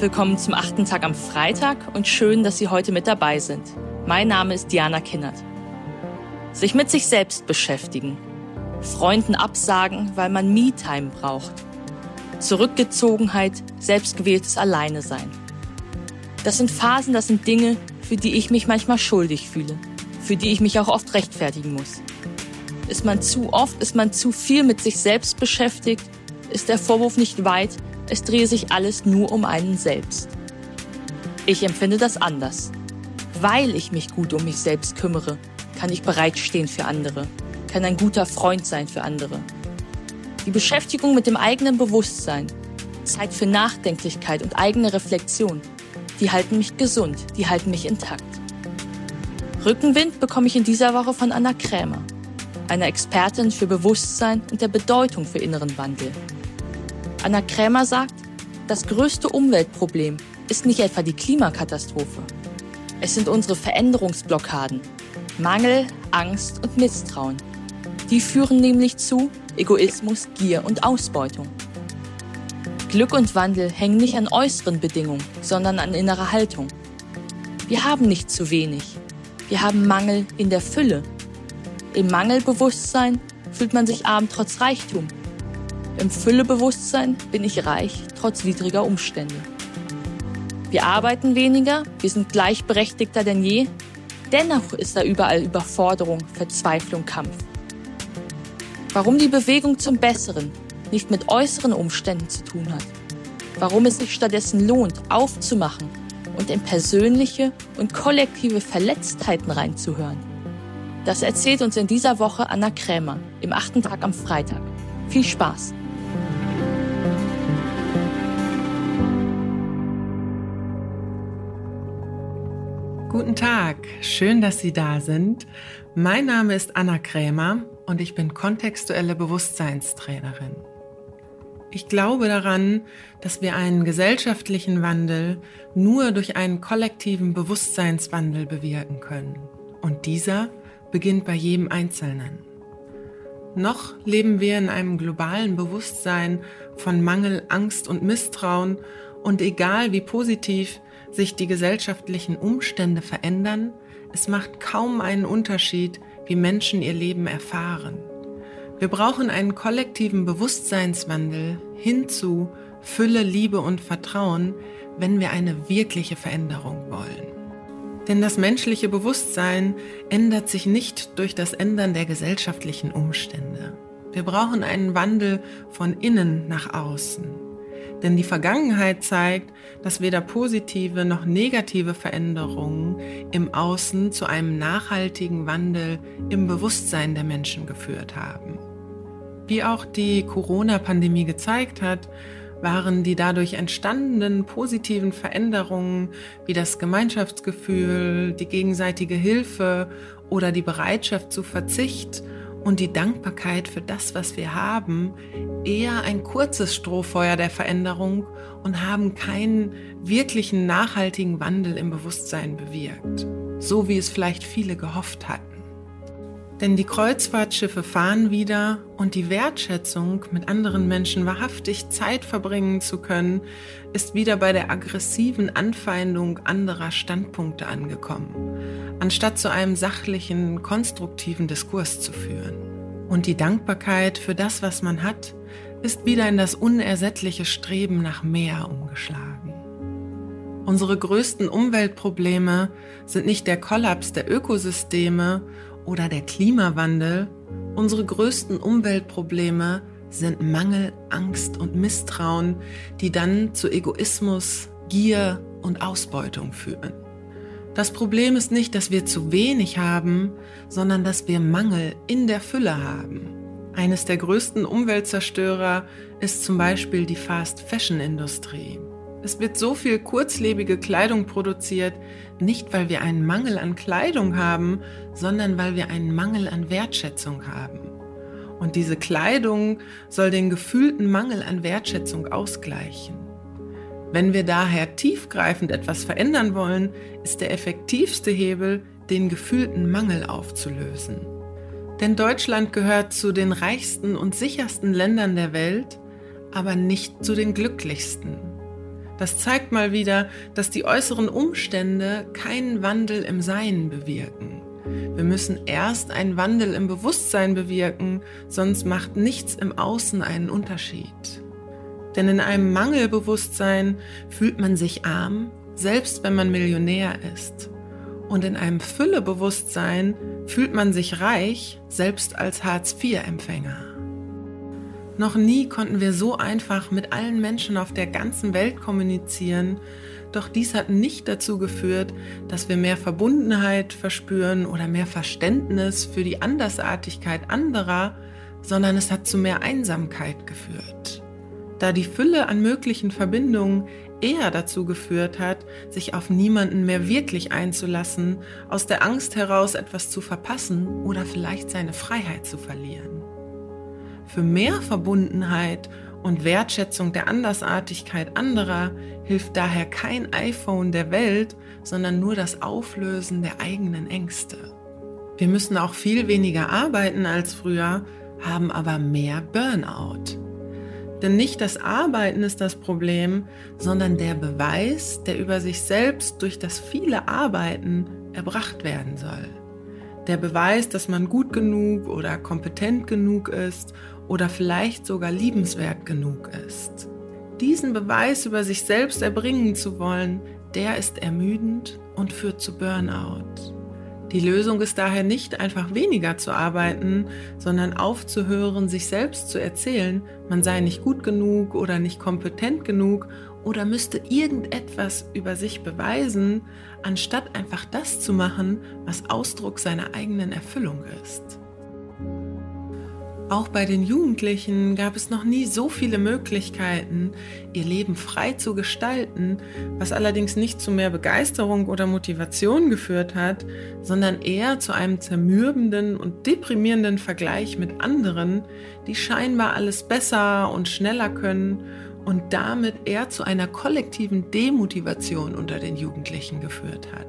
Willkommen zum achten Tag am Freitag und schön, dass Sie heute mit dabei sind. Mein Name ist Diana Kinnert. Sich mit sich selbst beschäftigen. Freunden absagen, weil man Me-Time braucht. Zurückgezogenheit, selbstgewähltes Alleine sein. Das sind Phasen, das sind Dinge, für die ich mich manchmal schuldig fühle, für die ich mich auch oft rechtfertigen muss. Ist man zu oft, ist man zu viel mit sich selbst beschäftigt, ist der Vorwurf nicht weit, es drehe sich alles nur um einen selbst. Ich empfinde das anders. Weil ich mich gut um mich selbst kümmere, kann ich bereitstehen für andere, kann ein guter Freund sein für andere. Die Beschäftigung mit dem eigenen Bewusstsein, Zeit für Nachdenklichkeit und eigene Reflexion, die halten mich gesund, die halten mich intakt. Rückenwind bekomme ich in dieser Woche von Anna Krämer, einer Expertin für Bewusstsein und der Bedeutung für inneren Wandel. Anna Krämer sagt, das größte Umweltproblem ist nicht etwa die Klimakatastrophe. Es sind unsere Veränderungsblockaden, Mangel, Angst und Misstrauen. Die führen nämlich zu Egoismus, Gier und Ausbeutung. Glück und Wandel hängen nicht an äußeren Bedingungen, sondern an innerer Haltung. Wir haben nicht zu wenig. Wir haben Mangel in der Fülle. Im Mangelbewusstsein fühlt man sich arm trotz Reichtum im Füllebewusstsein bin ich reich, trotz widriger Umstände. Wir arbeiten weniger, wir sind gleichberechtigter denn je, dennoch ist da überall Überforderung, Verzweiflung, Kampf. Warum die Bewegung zum Besseren nicht mit äußeren Umständen zu tun hat, warum es sich stattdessen lohnt, aufzumachen und in persönliche und kollektive Verletztheiten reinzuhören. Das erzählt uns in dieser Woche Anna Krämer im achten Tag am Freitag. Viel Spaß! Guten Tag, schön, dass Sie da sind. Mein Name ist Anna Krämer und ich bin kontextuelle Bewusstseinstrainerin. Ich glaube daran, dass wir einen gesellschaftlichen Wandel nur durch einen kollektiven Bewusstseinswandel bewirken können. Und dieser beginnt bei jedem Einzelnen. Noch leben wir in einem globalen Bewusstsein von Mangel, Angst und Misstrauen und egal wie positiv sich die gesellschaftlichen Umstände verändern, es macht kaum einen Unterschied, wie Menschen ihr Leben erfahren. Wir brauchen einen kollektiven Bewusstseinswandel hin zu Fülle, Liebe und Vertrauen, wenn wir eine wirkliche Veränderung wollen. Denn das menschliche Bewusstsein ändert sich nicht durch das Ändern der gesellschaftlichen Umstände. Wir brauchen einen Wandel von innen nach außen. Denn die Vergangenheit zeigt, dass weder positive noch negative Veränderungen im Außen zu einem nachhaltigen Wandel im Bewusstsein der Menschen geführt haben. Wie auch die Corona-Pandemie gezeigt hat, waren die dadurch entstandenen positiven Veränderungen wie das Gemeinschaftsgefühl, die gegenseitige Hilfe oder die Bereitschaft zu Verzicht und die Dankbarkeit für das, was wir haben, eher ein kurzes Strohfeuer der Veränderung und haben keinen wirklichen nachhaltigen Wandel im Bewusstsein bewirkt, so wie es vielleicht viele gehofft hatten. Denn die Kreuzfahrtschiffe fahren wieder und die Wertschätzung, mit anderen Menschen wahrhaftig Zeit verbringen zu können, ist wieder bei der aggressiven Anfeindung anderer Standpunkte angekommen, anstatt zu einem sachlichen, konstruktiven Diskurs zu führen. Und die Dankbarkeit für das, was man hat, ist wieder in das unersättliche Streben nach mehr umgeschlagen. Unsere größten Umweltprobleme sind nicht der Kollaps der Ökosysteme oder der Klimawandel, unsere größten Umweltprobleme sind Mangel, Angst und Misstrauen, die dann zu Egoismus, Gier und Ausbeutung führen. Das Problem ist nicht, dass wir zu wenig haben, sondern dass wir Mangel in der Fülle haben. Eines der größten Umweltzerstörer ist zum Beispiel die Fast-Fashion-Industrie. Es wird so viel kurzlebige Kleidung produziert, nicht weil wir einen Mangel an Kleidung haben, sondern weil wir einen Mangel an Wertschätzung haben. Und diese Kleidung soll den gefühlten Mangel an Wertschätzung ausgleichen. Wenn wir daher tiefgreifend etwas verändern wollen, ist der effektivste Hebel, den gefühlten Mangel aufzulösen. Denn Deutschland gehört zu den reichsten und sichersten Ländern der Welt, aber nicht zu den glücklichsten. Das zeigt mal wieder, dass die äußeren Umstände keinen Wandel im Sein bewirken. Wir müssen erst einen Wandel im Bewusstsein bewirken, sonst macht nichts im Außen einen Unterschied. Denn in einem Mangelbewusstsein fühlt man sich arm, selbst wenn man Millionär ist. Und in einem Füllebewusstsein fühlt man sich reich, selbst als Hartz-IV-Empfänger. Noch nie konnten wir so einfach mit allen Menschen auf der ganzen Welt kommunizieren, doch dies hat nicht dazu geführt, dass wir mehr Verbundenheit verspüren oder mehr Verständnis für die Andersartigkeit anderer, sondern es hat zu mehr Einsamkeit geführt. Da die Fülle an möglichen Verbindungen eher dazu geführt hat, sich auf niemanden mehr wirklich einzulassen, aus der Angst heraus etwas zu verpassen oder vielleicht seine Freiheit zu verlieren. Für mehr Verbundenheit und Wertschätzung der Andersartigkeit anderer hilft daher kein iPhone der Welt, sondern nur das Auflösen der eigenen Ängste. Wir müssen auch viel weniger arbeiten als früher, haben aber mehr Burnout. Denn nicht das Arbeiten ist das Problem, sondern der Beweis, der über sich selbst durch das viele Arbeiten erbracht werden soll. Der Beweis, dass man gut genug oder kompetent genug ist oder vielleicht sogar liebenswert genug ist. Diesen Beweis über sich selbst erbringen zu wollen, der ist ermüdend und führt zu Burnout. Die Lösung ist daher nicht einfach weniger zu arbeiten, sondern aufzuhören, sich selbst zu erzählen, man sei nicht gut genug oder nicht kompetent genug oder müsste irgendetwas über sich beweisen, anstatt einfach das zu machen, was Ausdruck seiner eigenen Erfüllung ist. Auch bei den Jugendlichen gab es noch nie so viele Möglichkeiten, ihr Leben frei zu gestalten, was allerdings nicht zu mehr Begeisterung oder Motivation geführt hat, sondern eher zu einem zermürbenden und deprimierenden Vergleich mit anderen, die scheinbar alles besser und schneller können und damit eher zu einer kollektiven Demotivation unter den Jugendlichen geführt hat.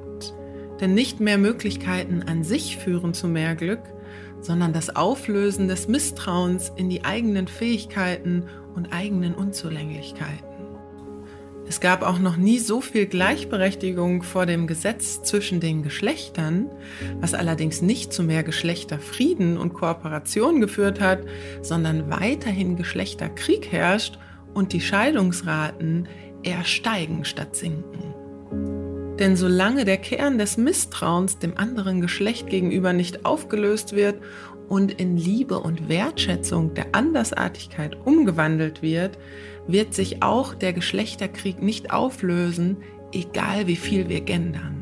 Denn nicht mehr Möglichkeiten an sich führen zu mehr Glück, sondern das Auflösen des Misstrauens in die eigenen Fähigkeiten und eigenen Unzulänglichkeiten. Es gab auch noch nie so viel Gleichberechtigung vor dem Gesetz zwischen den Geschlechtern, was allerdings nicht zu mehr Geschlechterfrieden und Kooperation geführt hat, sondern weiterhin Geschlechterkrieg herrscht und die Scheidungsraten eher steigen statt sinken. Denn solange der Kern des Misstrauens dem anderen Geschlecht gegenüber nicht aufgelöst wird und in Liebe und Wertschätzung der Andersartigkeit umgewandelt wird, wird sich auch der Geschlechterkrieg nicht auflösen, egal wie viel wir gendern.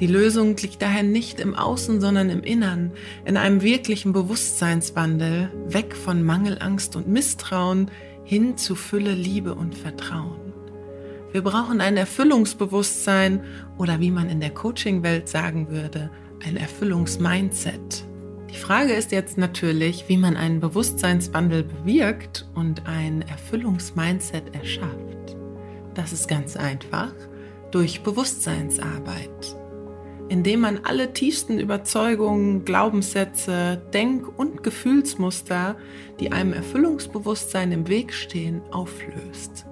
Die Lösung liegt daher nicht im Außen, sondern im Innern, in einem wirklichen Bewusstseinswandel, weg von Mangelangst und Misstrauen hin zu Fülle, Liebe und Vertrauen. Wir brauchen ein Erfüllungsbewusstsein oder wie man in der Coaching-Welt sagen würde, ein Erfüllungsmindset. Die Frage ist jetzt natürlich, wie man einen Bewusstseinswandel bewirkt und ein Erfüllungsmindset erschafft. Das ist ganz einfach durch Bewusstseinsarbeit, indem man alle tiefsten Überzeugungen, Glaubenssätze, Denk- und Gefühlsmuster, die einem Erfüllungsbewusstsein im Weg stehen, auflöst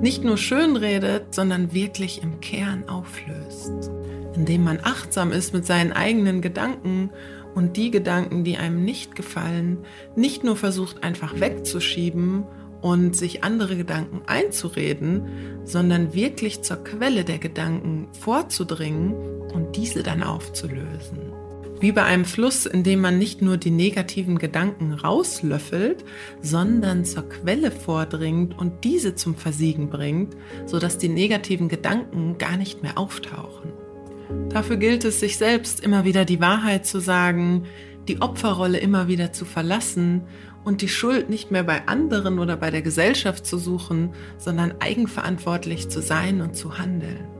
nicht nur schön redet, sondern wirklich im Kern auflöst. Indem man achtsam ist mit seinen eigenen Gedanken und die Gedanken, die einem nicht gefallen, nicht nur versucht einfach wegzuschieben und sich andere Gedanken einzureden, sondern wirklich zur Quelle der Gedanken vorzudringen und diese dann aufzulösen. Wie bei einem Fluss, in dem man nicht nur die negativen Gedanken rauslöffelt, sondern zur Quelle vordringt und diese zum Versiegen bringt, sodass die negativen Gedanken gar nicht mehr auftauchen. Dafür gilt es, sich selbst immer wieder die Wahrheit zu sagen, die Opferrolle immer wieder zu verlassen und die Schuld nicht mehr bei anderen oder bei der Gesellschaft zu suchen, sondern eigenverantwortlich zu sein und zu handeln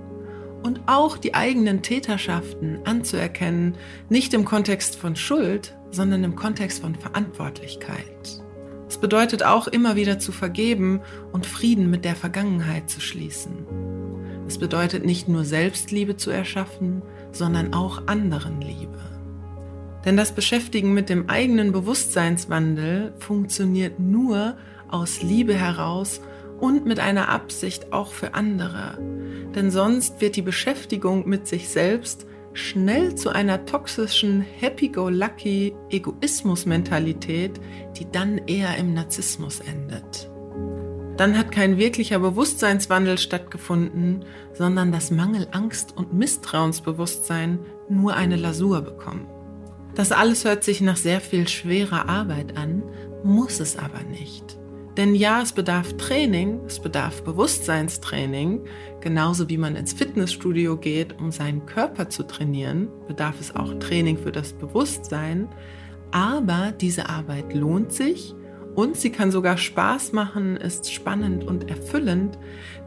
und auch die eigenen Täterschaften anzuerkennen, nicht im Kontext von Schuld, sondern im Kontext von Verantwortlichkeit. Es bedeutet auch immer wieder zu vergeben und Frieden mit der Vergangenheit zu schließen. Es bedeutet nicht nur Selbstliebe zu erschaffen, sondern auch anderen Liebe. Denn das Beschäftigen mit dem eigenen Bewusstseinswandel funktioniert nur aus Liebe heraus und mit einer Absicht auch für andere. Denn sonst wird die Beschäftigung mit sich selbst schnell zu einer toxischen Happy-Go-Lucky Egoismus-Mentalität, die dann eher im Narzissmus endet. Dann hat kein wirklicher Bewusstseinswandel stattgefunden, sondern das Mangel Angst und Misstrauensbewusstsein nur eine Lasur bekommen. Das alles hört sich nach sehr viel schwerer Arbeit an, muss es aber nicht. Denn ja, es bedarf Training, es bedarf Bewusstseinstraining, genauso wie man ins Fitnessstudio geht, um seinen Körper zu trainieren, bedarf es auch Training für das Bewusstsein. Aber diese Arbeit lohnt sich und sie kann sogar Spaß machen, ist spannend und erfüllend,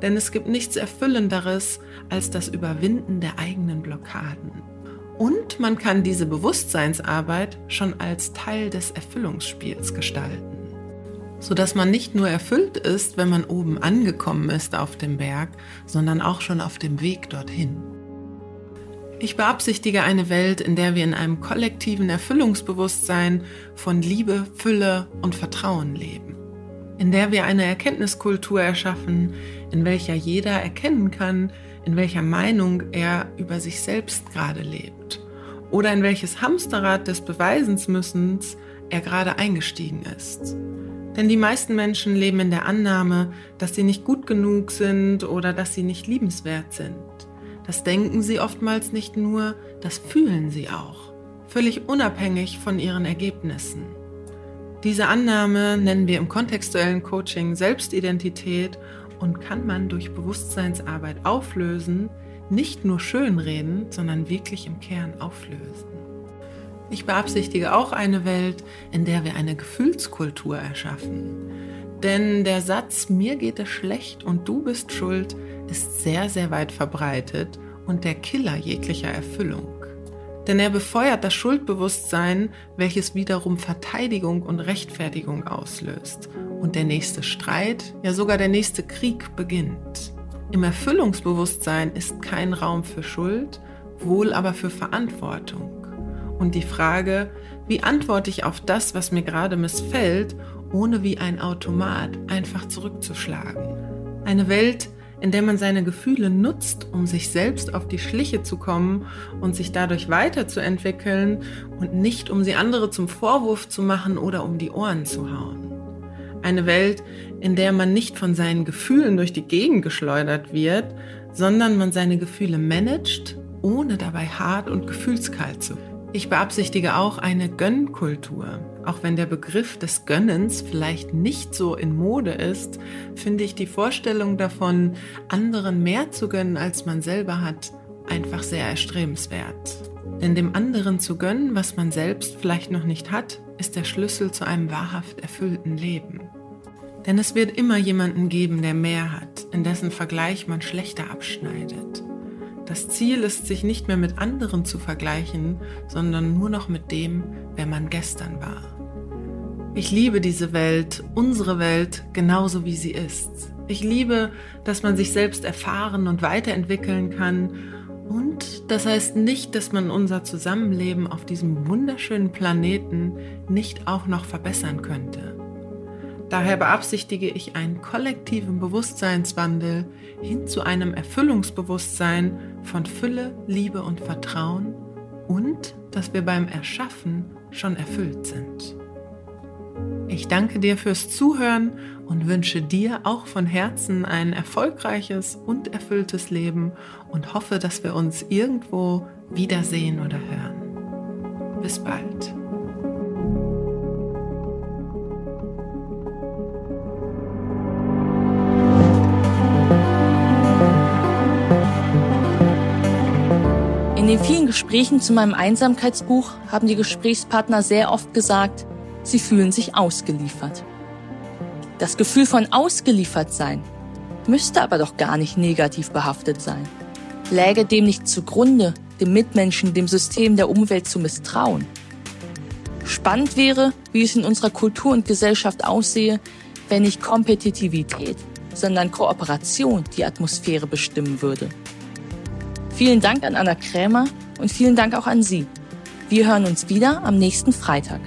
denn es gibt nichts Erfüllenderes als das Überwinden der eigenen Blockaden. Und man kann diese Bewusstseinsarbeit schon als Teil des Erfüllungsspiels gestalten sodass man nicht nur erfüllt ist, wenn man oben angekommen ist auf dem Berg, sondern auch schon auf dem Weg dorthin. Ich beabsichtige eine Welt, in der wir in einem kollektiven Erfüllungsbewusstsein von Liebe, Fülle und Vertrauen leben. In der wir eine Erkenntniskultur erschaffen, in welcher jeder erkennen kann, in welcher Meinung er über sich selbst gerade lebt oder in welches Hamsterrad des Beweisensmüssens er gerade eingestiegen ist. Denn die meisten Menschen leben in der Annahme, dass sie nicht gut genug sind oder dass sie nicht liebenswert sind. Das denken sie oftmals nicht nur, das fühlen sie auch, völlig unabhängig von ihren Ergebnissen. Diese Annahme nennen wir im kontextuellen Coaching Selbstidentität und kann man durch Bewusstseinsarbeit auflösen, nicht nur schönreden, sondern wirklich im Kern auflösen. Ich beabsichtige auch eine Welt, in der wir eine Gefühlskultur erschaffen. Denn der Satz, mir geht es schlecht und du bist schuld, ist sehr, sehr weit verbreitet und der Killer jeglicher Erfüllung. Denn er befeuert das Schuldbewusstsein, welches wiederum Verteidigung und Rechtfertigung auslöst. Und der nächste Streit, ja sogar der nächste Krieg beginnt. Im Erfüllungsbewusstsein ist kein Raum für Schuld, wohl aber für Verantwortung und die Frage, wie antworte ich auf das, was mir gerade missfällt, ohne wie ein Automat einfach zurückzuschlagen. Eine Welt, in der man seine Gefühle nutzt, um sich selbst auf die Schliche zu kommen und sich dadurch weiterzuentwickeln und nicht um sie andere zum Vorwurf zu machen oder um die Ohren zu hauen. Eine Welt, in der man nicht von seinen Gefühlen durch die Gegend geschleudert wird, sondern man seine Gefühle managt, ohne dabei hart und gefühlskalt zu werden. Ich beabsichtige auch eine Gönnkultur. Auch wenn der Begriff des Gönnens vielleicht nicht so in Mode ist, finde ich die Vorstellung davon, anderen mehr zu gönnen, als man selber hat, einfach sehr erstrebenswert. Denn dem anderen zu gönnen, was man selbst vielleicht noch nicht hat, ist der Schlüssel zu einem wahrhaft erfüllten Leben. Denn es wird immer jemanden geben, der mehr hat, in dessen Vergleich man schlechter abschneidet. Das Ziel ist, sich nicht mehr mit anderen zu vergleichen, sondern nur noch mit dem, wer man gestern war. Ich liebe diese Welt, unsere Welt, genauso wie sie ist. Ich liebe, dass man sich selbst erfahren und weiterentwickeln kann. Und das heißt nicht, dass man unser Zusammenleben auf diesem wunderschönen Planeten nicht auch noch verbessern könnte. Daher beabsichtige ich einen kollektiven Bewusstseinswandel hin zu einem Erfüllungsbewusstsein von Fülle, Liebe und Vertrauen und dass wir beim Erschaffen schon erfüllt sind. Ich danke dir fürs Zuhören und wünsche dir auch von Herzen ein erfolgreiches und erfülltes Leben und hoffe, dass wir uns irgendwo wiedersehen oder hören. Bis bald. In den vielen Gesprächen zu meinem Einsamkeitsbuch haben die Gesprächspartner sehr oft gesagt, sie fühlen sich ausgeliefert. Das Gefühl von ausgeliefert sein müsste aber doch gar nicht negativ behaftet sein. Läge dem nicht zugrunde, dem Mitmenschen, dem System der Umwelt zu misstrauen. Spannend wäre, wie es in unserer Kultur und Gesellschaft aussehe, wenn nicht Kompetitivität, sondern Kooperation die Atmosphäre bestimmen würde. Vielen Dank an Anna Krämer und vielen Dank auch an Sie. Wir hören uns wieder am nächsten Freitag.